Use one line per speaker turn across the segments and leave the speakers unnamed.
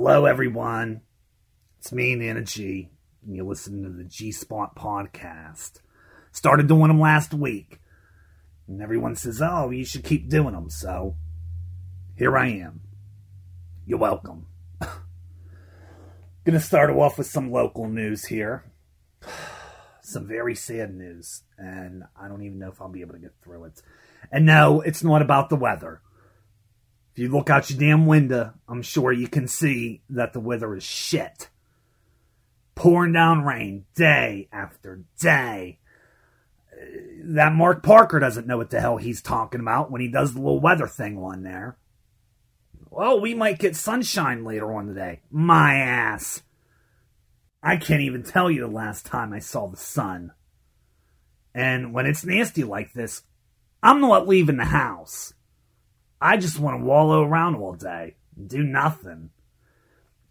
Hello, everyone. It's me, Nana G, and you're listening to the G Spot podcast. Started doing them last week, and everyone says, oh, you should keep doing them, so here I am. You're welcome. Gonna start off with some local news here. Some very sad news, and I don't even know if I'll be able to get through it. And no, it's not about the weather. If you look out your damn window, I'm sure you can see that the weather is shit. Pouring down rain day after day. That Mark Parker doesn't know what the hell he's talking about when he does the little weather thing on there. Well, we might get sunshine later on today. My ass. I can't even tell you the last time I saw the sun. And when it's nasty like this, I'm not leaving the house. I just want to wallow around all day, do nothing.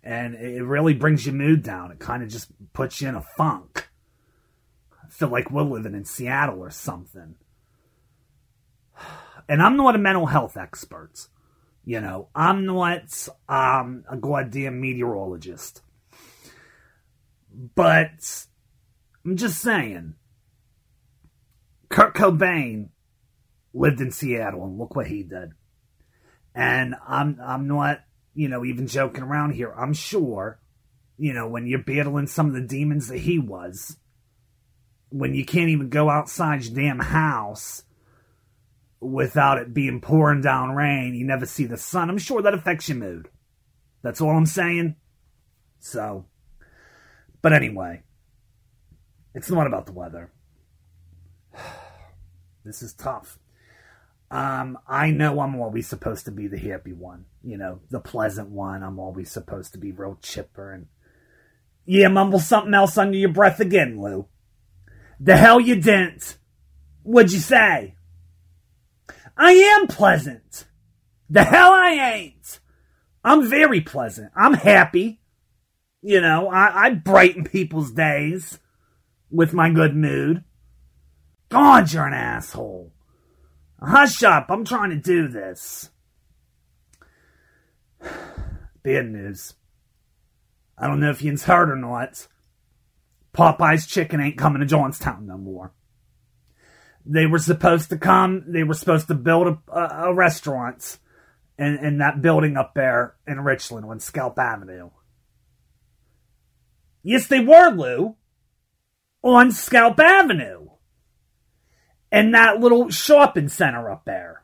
And it really brings your mood down. It kind of just puts you in a funk. I feel like we're living in Seattle or something. And I'm not a mental health expert. You know, I'm not um, a goddamn meteorologist. But I'm just saying, Kurt Cobain lived in Seattle, and look what he did. And I'm I'm not, you know, even joking around here. I'm sure, you know, when you're battling some of the demons that he was, when you can't even go outside your damn house without it being pouring down rain, you never see the sun. I'm sure that affects your mood. That's all I'm saying. So, but anyway, it's not about the weather. This is tough. Um, I know I'm always supposed to be the happy one, you know, the pleasant one. I'm always supposed to be real chipper and yeah, mumble something else under your breath again, Lou. The hell you didn't. What'd you say? I am pleasant. The hell I ain't. I'm very pleasant. I'm happy. You know, I, I brighten people's days with my good mood. God, you're an asshole. Hush up, I'm trying to do this. Bad news. I don't know if you've heard or not. Popeye's Chicken ain't coming to Johnstown no more. They were supposed to come, they were supposed to build a, a, a restaurant in, in that building up there in Richland on Scalp Avenue. Yes, they were, Lou. On Scalp Avenue and that little shopping center up there.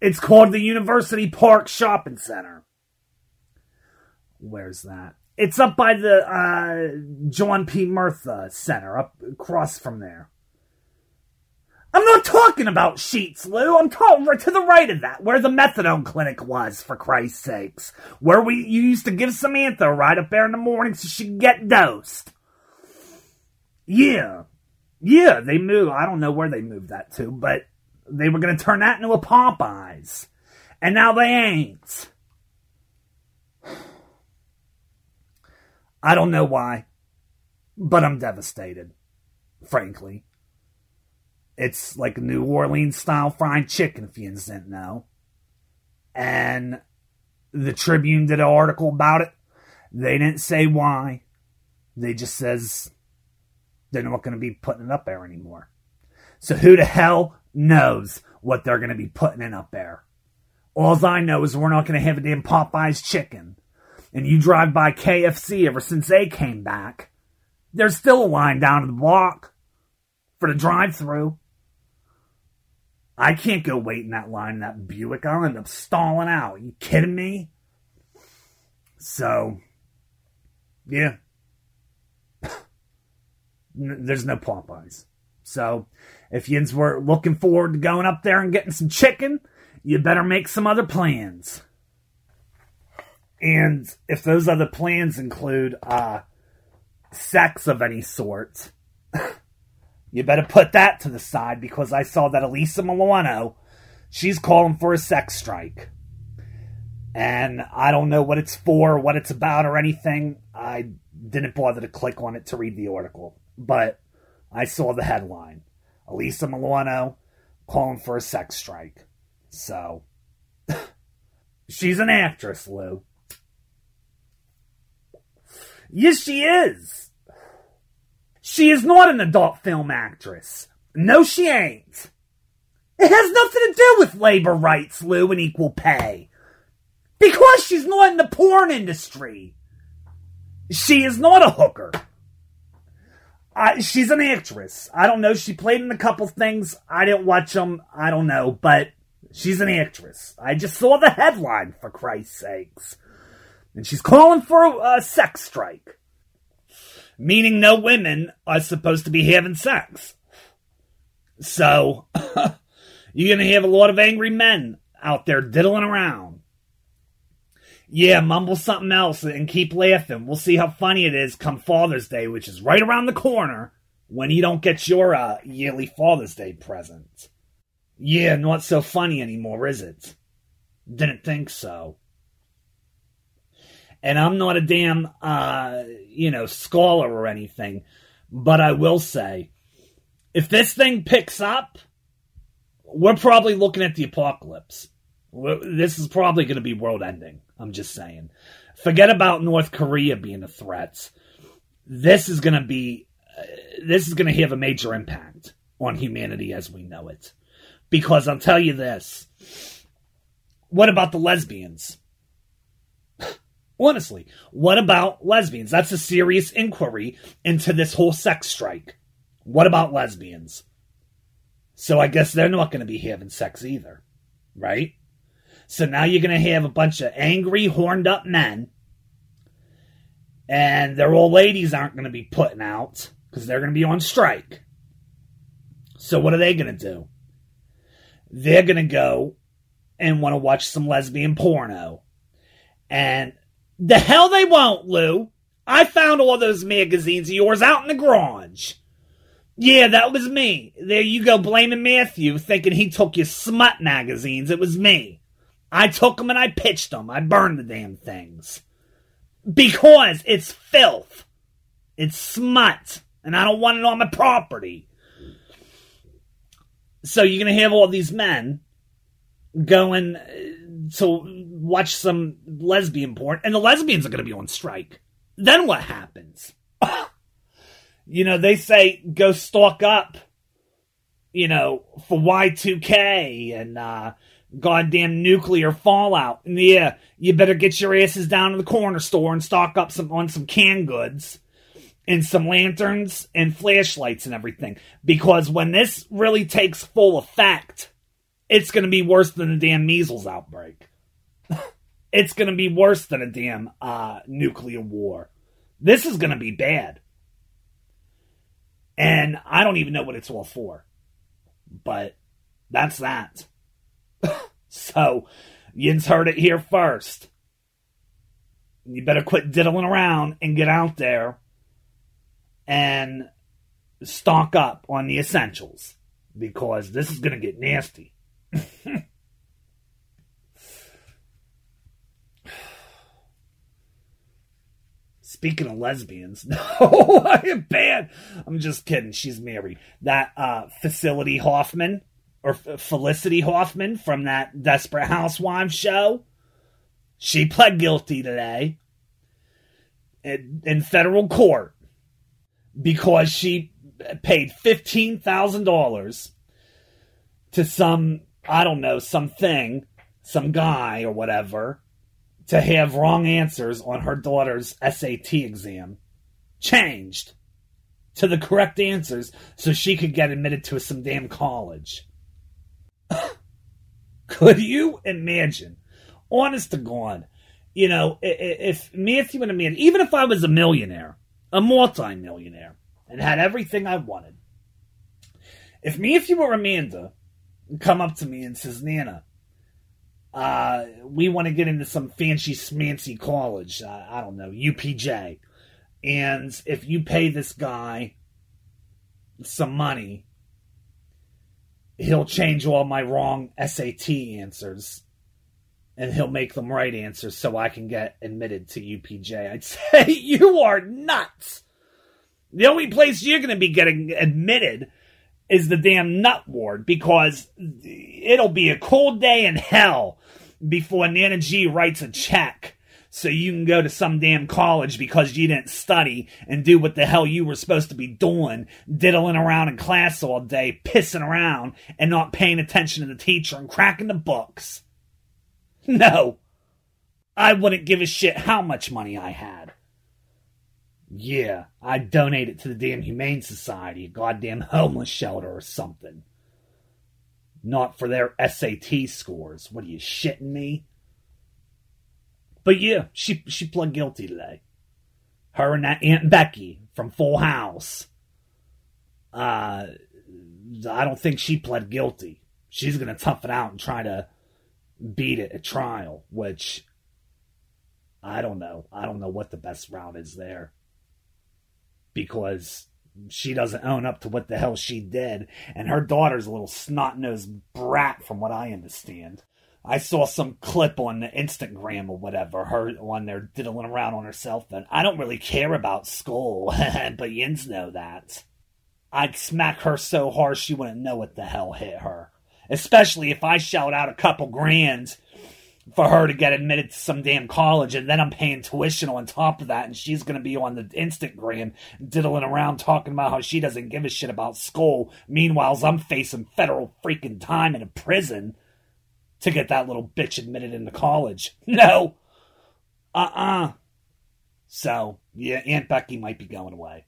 It's called the University Park Shopping Center. Where's that? It's up by the uh, John P. Murtha Center, up across from there. I'm not talking about Sheets, Lou. I'm talking right to the right of that, where the methadone clinic was, for Christ's sakes. Where we you used to give Samantha a ride up there in the morning so she could get dosed. Yeah, yeah, they moved. I don't know where they moved that to, but they were going to turn that into a Popeyes. And now they ain't. I don't know why, but I'm devastated, frankly. It's like New Orleans style fried chicken, if you didn't know. And the Tribune did an article about it. They didn't say why. They just says they're not going to be putting it up there anymore. So who the hell knows what they're going to be putting in up there? All I know is we're not going to have a damn Popeye's chicken. And you drive by KFC ever since they came back. There's still a line down the block for the drive through. I can't go wait in that line in that Buick. I'll end up stalling out. Are you kidding me? So, yeah, there's no Popeyes. So if yins were looking forward to going up there and getting some chicken, you better make some other plans. And if those other plans include uh, sex of any sort, you better put that to the side because I saw that Alyssa Milano, she's calling for a sex strike. And I don't know what it's for, what it's about, or anything. I didn't bother to click on it to read the article but I saw the headline. Alyssa Milano calling for a sex strike. So, she's an actress, Lou. Yes, she is. She is not an adult film actress. No, she ain't. It has nothing to do with labor rights, Lou, and equal pay. Because she's not in the porn industry. She is not a hooker. Uh, she's an actress. I don't know. She played in a couple things. I didn't watch them. I don't know. But she's an actress. I just saw the headline, for Christ's sakes. And she's calling for a, a sex strike. Meaning no women are supposed to be having sex. So, you're to have a lot of angry men out there diddling around. Yeah, mumble something else and keep laughing. We'll see how funny it is come Father's Day, which is right around the corner when you don't get your uh, yearly Father's Day present. Yeah, not so funny anymore, is it? Didn't think so. And I'm not a damn, uh, you know, scholar or anything, but I will say, if this thing picks up, we're probably looking at the apocalypse. This is probably going to be world ending. I'm just saying. Forget about North Korea being a threat. This is going to be, uh, this is going to have a major impact on humanity as we know it. Because I'll tell you this. What about the lesbians? Honestly, what about lesbians? That's a serious inquiry into this whole sex strike. What about lesbians? So I guess they're not going to be having sex either, right? So now you're going to have a bunch of angry, horned up men, and their old ladies aren't going to be putting out because they're going to be on strike. So what are they going to do? They're going to go and want to watch some lesbian porno. And the hell they won't, Lou. I found all those magazines of yours out in the garage. Yeah, that was me. There you go, blaming Matthew, thinking he took your smut magazines. It was me. I took them and I pitched them. I burned the damn things. Because it's filth. It's smut. And I don't want it on my property. So you're going to have all these men going to watch some lesbian porn, and the lesbians are going to be on strike. Then what happens? you know, they say go stock up, you know, for Y2K and, uh, goddamn nuclear fallout. And yeah, you better get your asses down to the corner store and stock up some on some canned goods and some lanterns and flashlights and everything. Because when this really takes full effect, it's going to be worse than the damn measles outbreak. it's going to be worse than a damn uh, nuclear war. This is going to be bad. And I don't even know what it's all for. But that's that. so, Yin's heard it here first. You better quit diddling around and get out there and stock up on the essentials because this is going to get nasty. Speaking of lesbians, no, I am bad. I'm just kidding. She's married. That uh, Facility Hoffman or Felicity Hoffman from that Desperate Housewives show. She pled guilty today in, in federal court because she paid $15,000 to some, I don't know, something, some guy or whatever, to have wrong answers on her daughter's SAT exam changed to the correct answers so she could get admitted to some damn college. Could you imagine? Honest to God, you know, if Matthew and Amanda, even if I was a millionaire, a multi-millionaire, and had everything I wanted, if Matthew or Amanda come up to me and says, Nana, uh, we want to get into some fancy smancy college, uh, I don't know, UPJ, and if you pay this guy some money, he'll change all my wrong SAT answers and he'll make them right answers so I can get admitted to UPJ. I'd say, You are nuts. The only place you're going to be getting admitted is the damn nut ward because it'll be a cold day in hell before Nana G writes a check so you can go to some damn college because you didn't study and do what the hell you were supposed to be doing, diddling around in class all day, pissing around, and not paying attention to the teacher and cracking the books. No. I wouldn't give a shit how much money I had. Yeah, I'd donate it to the damn Humane Society, a goddamn homeless shelter or something. Not for their SAT scores. What are you shitting me? But yeah, she she pled guilty today. Her and that Aunt Becky from Full House. Uh, I don't think she pled guilty. She's gonna tough it out and try to beat it at trial, which I don't know. I don't know what the best route is there. Because she doesn't own up to what the hell she did, and her daughter's a little snot nosed brat, from what I understand. I saw some clip on the Instagram or whatever, her on there diddling around on herself. And I don't really care about school, but yins know that. I'd smack her so hard she wouldn't know what the hell hit her. Especially if I shout out a couple grand for her to get admitted to some damn college, and then I'm paying tuition on top of that, and she's gonna be on the Instagram diddling around talking about how she doesn't give a shit about school. Meanwhile, I'm facing federal freaking time in a prison to get that little bitch admitted into college. No. Uh uh So, yeah, Aunt Becky might be going away.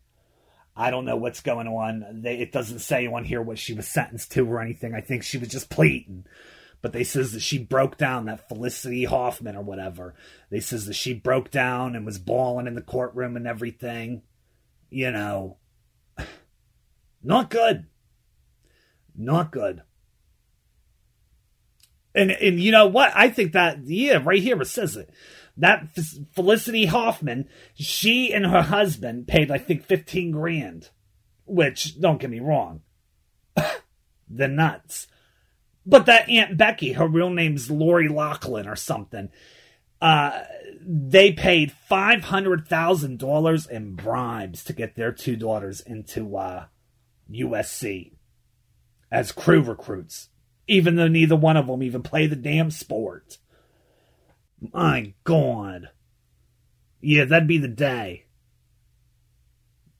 I don't know what's going on. They, it doesn't say on here what she was sentenced to or anything. I think she was just pleading. But they says that she broke down that Felicity Huffman or whatever. They says that she broke down and was bawling in the courtroom and everything. You know, not good. Not good. And and you know what? I think that yeah, right here it says it. That Felicity Huffman, she and her husband paid I think fifteen grand, which don't get me wrong, the nuts. But that Aunt Becky, her real name's Lori Loughlin or something. Uh, they paid five hundred thousand dollars in bribes to get their two daughters into uh, USC as crew recruits even though neither one of them even play the damn sport. My God. Yeah, that'd be the day.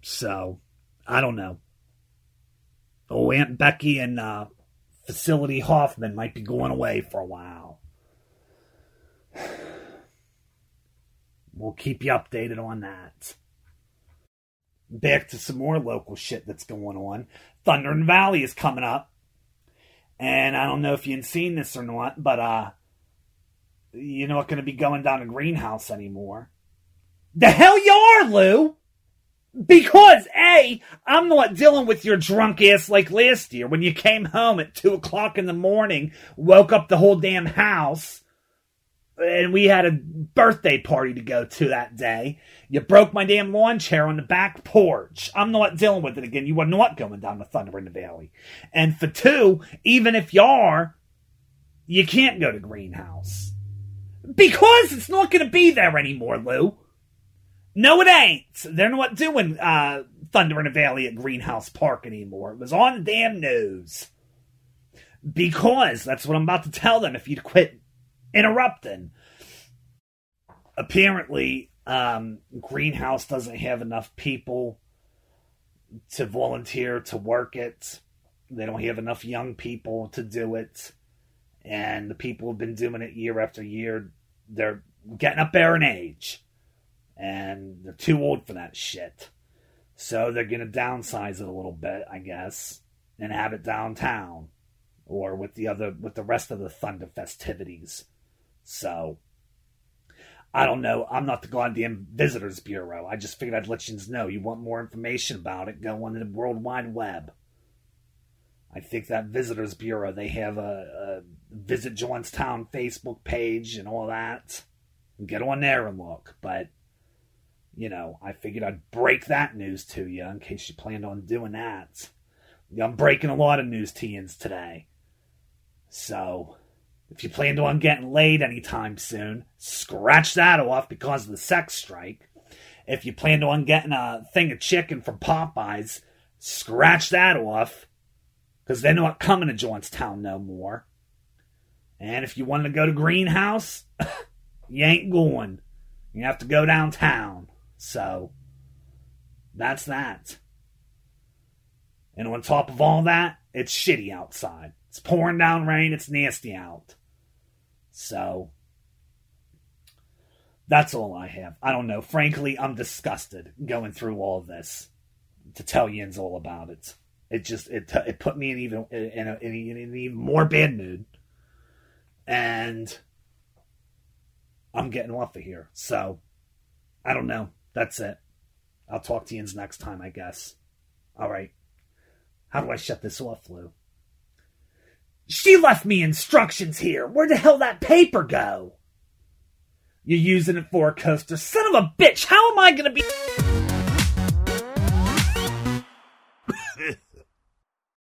So, I don't know. Oh, Aunt Becky and uh, Facility Hoffman might be going away for a while. We'll keep you updated on that. Back to some more local shit that's going on. Thunder and Valley is coming up. And I don't know if you've seen this or not, but uh, you're not going to be going down to greenhouse anymore. The hell you are, Lou! Because A, I'm not dealing with your drunk ass like last year when you came home at two o'clock in the morning, woke up the whole damn house, and we had a birthday party to go to that day. You broke my damn lawn chair on the back porch. I'm not dealing with it again. You are not going down the Thunder in the Valley. And for two, even if you are, you can't go to Greenhouse. Because it's not going to be there anymore, Lou. No, it ain't. They're not doing uh, Thunder in the Valley at Greenhouse Park anymore. It was on the damn news. Because that's what I'm about to tell them if you'd quit interrupting. Apparently, um, Greenhouse doesn't have enough people to volunteer to work it. They don't have enough young people to do it. And the people have been doing it year after year. They're getting up there in age. And they're too old for that shit. So they're going to downsize it a little bit, I guess, and have it downtown or with the other with the rest of the Thunder festivities. So, I don't know. I'm not the goddamn Visitors Bureau. I just figured I'd let you know. You want more information about it, go on the World Wide Web. I think that Visitors Bureau, they have a, a Visit Johnstown Facebook page and all that. Get on there and look. But, you know, I figured I'd break that news to you in case you planned on doing that. I'm breaking a lot of news to today. So, if you planned on getting laid anytime soon, scratch that off because of the sex strike. If you planned on getting a thing of chicken from Popeyes, scratch that off because they're not coming to Johnstown no more. And if you wanted to go to Greenhouse, you ain't going. You have to go downtown. So that's that. And on top of all that, it's shitty outside. It's pouring down rain. It's nasty out. So that's all I have. I don't know. Frankly, I'm disgusted going through all of this to tell Yins all about it. It just it it put me in even in, a, in, in an even more bad mood, and I'm getting off of here. So I don't know. That's it. I'll talk to Yins next time, I guess. All right. How do I shut this off, Lou? She left me instructions here. Where the hell that paper go? You're using it for a coaster. Son of a bitch! How am I gonna be?